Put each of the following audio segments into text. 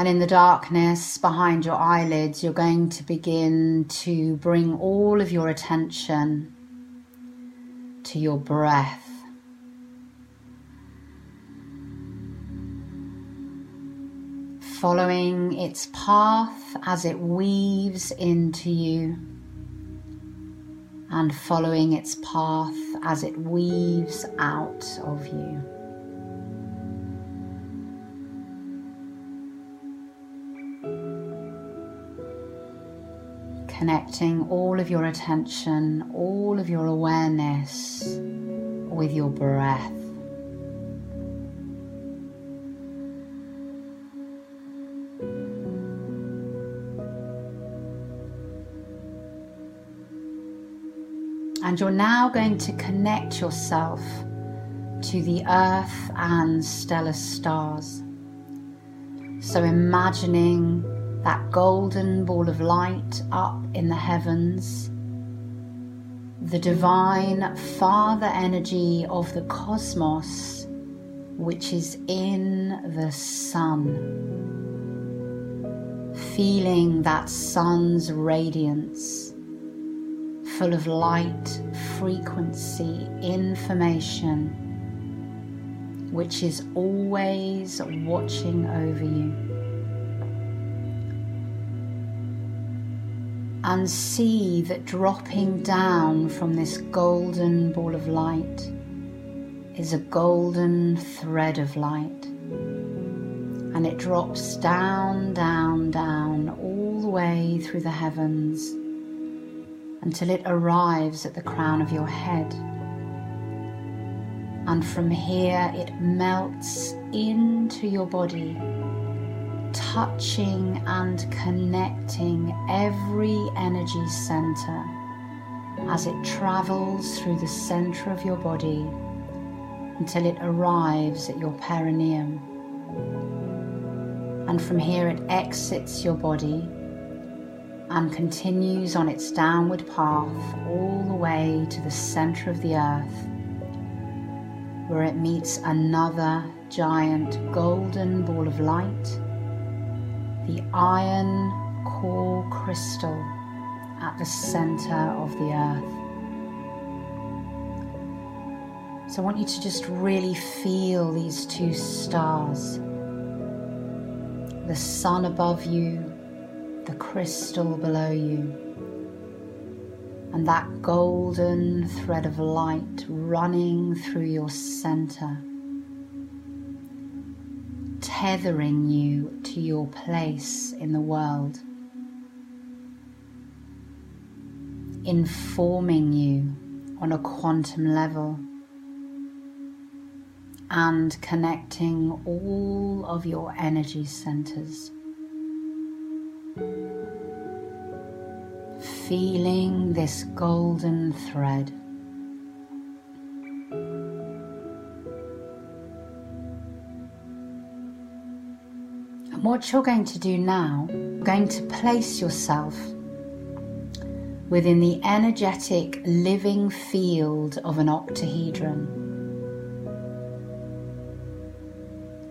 And in the darkness behind your eyelids, you're going to begin to bring all of your attention to your breath. Following its path as it weaves into you, and following its path as it weaves out of you. Connecting all of your attention, all of your awareness with your breath. And you're now going to connect yourself to the earth and stellar stars. So imagining that golden ball of light up in the heavens, the divine Father energy of the cosmos, which is in the sun. Feeling that sun's radiance, full of light, frequency, information, which is always watching over you. And see that dropping down from this golden ball of light is a golden thread of light. And it drops down, down, down, all the way through the heavens until it arrives at the crown of your head. And from here it melts into your body touching and connecting every energy center as it travels through the center of your body until it arrives at your perineum. And from here it exits your body and continues on its downward path all the way to the center of the earth, where it meets another giant golden ball of light the iron core crystal at the center of the earth. So I want you to just really feel these two stars. The sun above you, the crystal below you, and that golden thread of light running through your center tethering you to your place in the world, informing you on a quantum level, and connecting all of your energy centers. Feeling this golden thread what you're going to do now, you're going to place yourself within the energetic living field of an octahedron.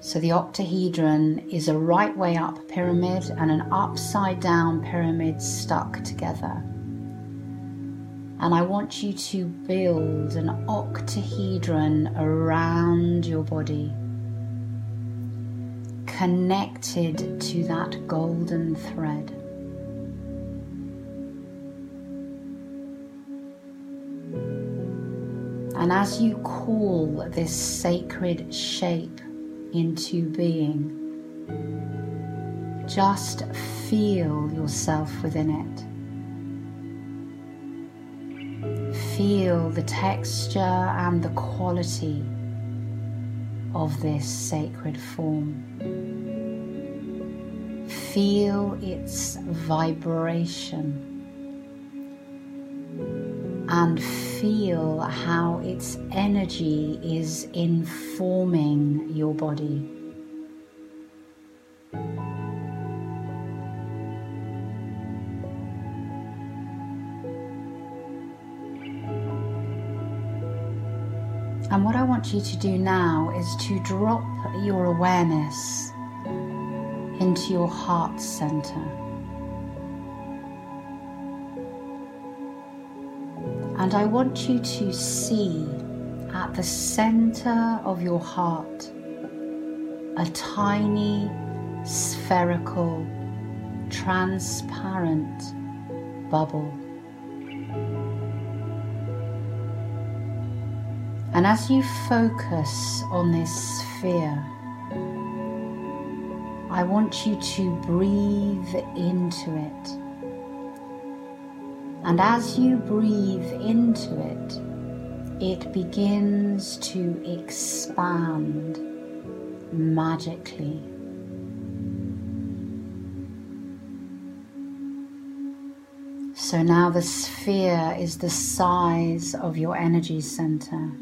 So, the octahedron is a right way up pyramid and an upside down pyramid stuck together. And I want you to build an octahedron around your body connected to that golden thread. And as you call this sacred shape into being, just feel yourself within it. Feel the texture and the quality of this sacred form. Feel its vibration and feel how its energy is informing your body. And what I want you to do now is to drop your awareness into your heart center. And I want you to see at the center of your heart a tiny spherical transparent bubble. And as you focus on this sphere, I want you to breathe into it. And as you breathe into it, it begins to expand magically. So now the sphere is the size of your energy center.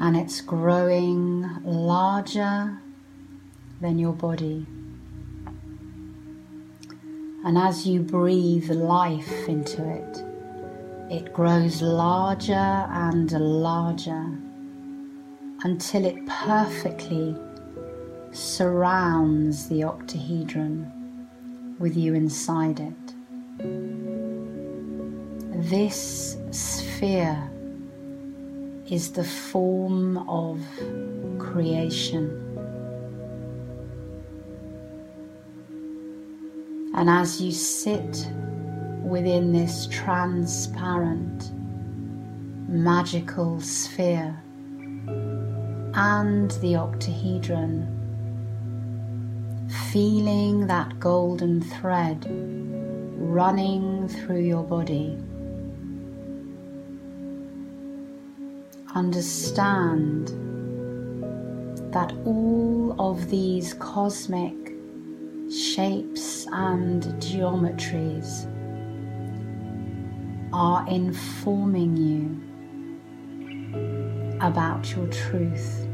And it's growing larger than your body. And as you breathe life into it, it grows larger and larger until it perfectly surrounds the octahedron with you inside it. This sphere is the form of creation. And as you sit within this transparent, magical sphere and the octahedron, feeling that golden thread running through your body. Understand that all of these cosmic shapes and geometries are informing you about your truth.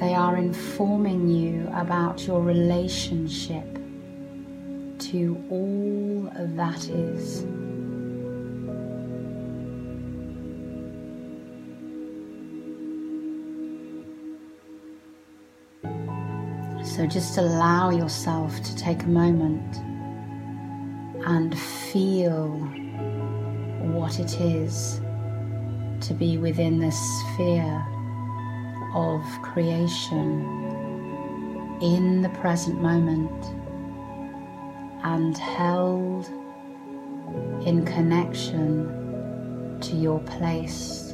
They are informing you about your relationship to all that is. So just allow yourself to take a moment and feel what it is to be within the sphere of creation in the present moment and held in connection to your place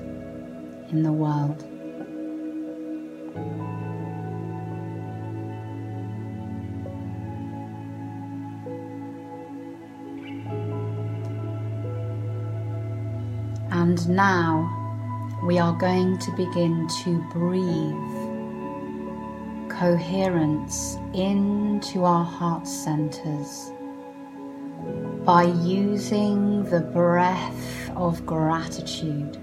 in the world. And now we are going to begin to breathe coherence into our heart centers by using the breath of gratitude.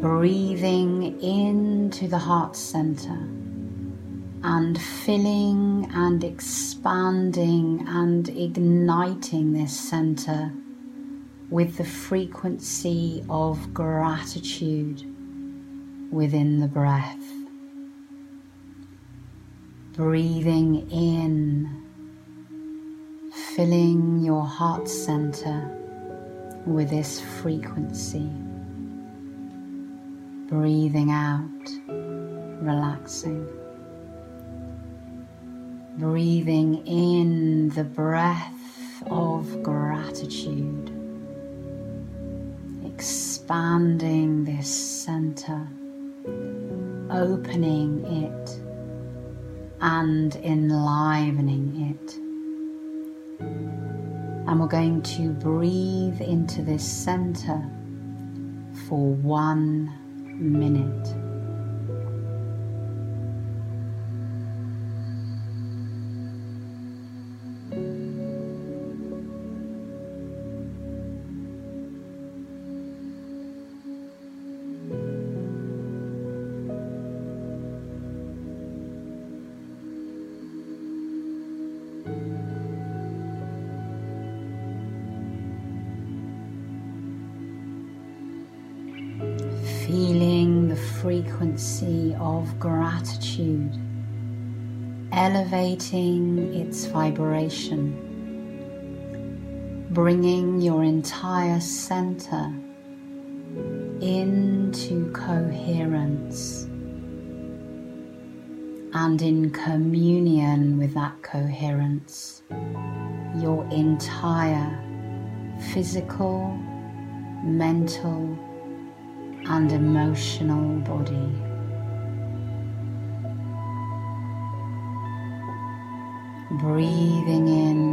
Breathing into the heart center and filling and expanding and igniting this center with the frequency of gratitude within the breath. Breathing in, filling your heart center with this frequency. Breathing out, relaxing. Breathing in the breath of gratitude expanding this center, opening it and enlivening it. And we're going to breathe into this center for one minute. Feeling the frequency of gratitude, elevating its vibration, bringing your entire center into coherence and in communion with that coherence, your entire physical, mental, and emotional body. Breathing in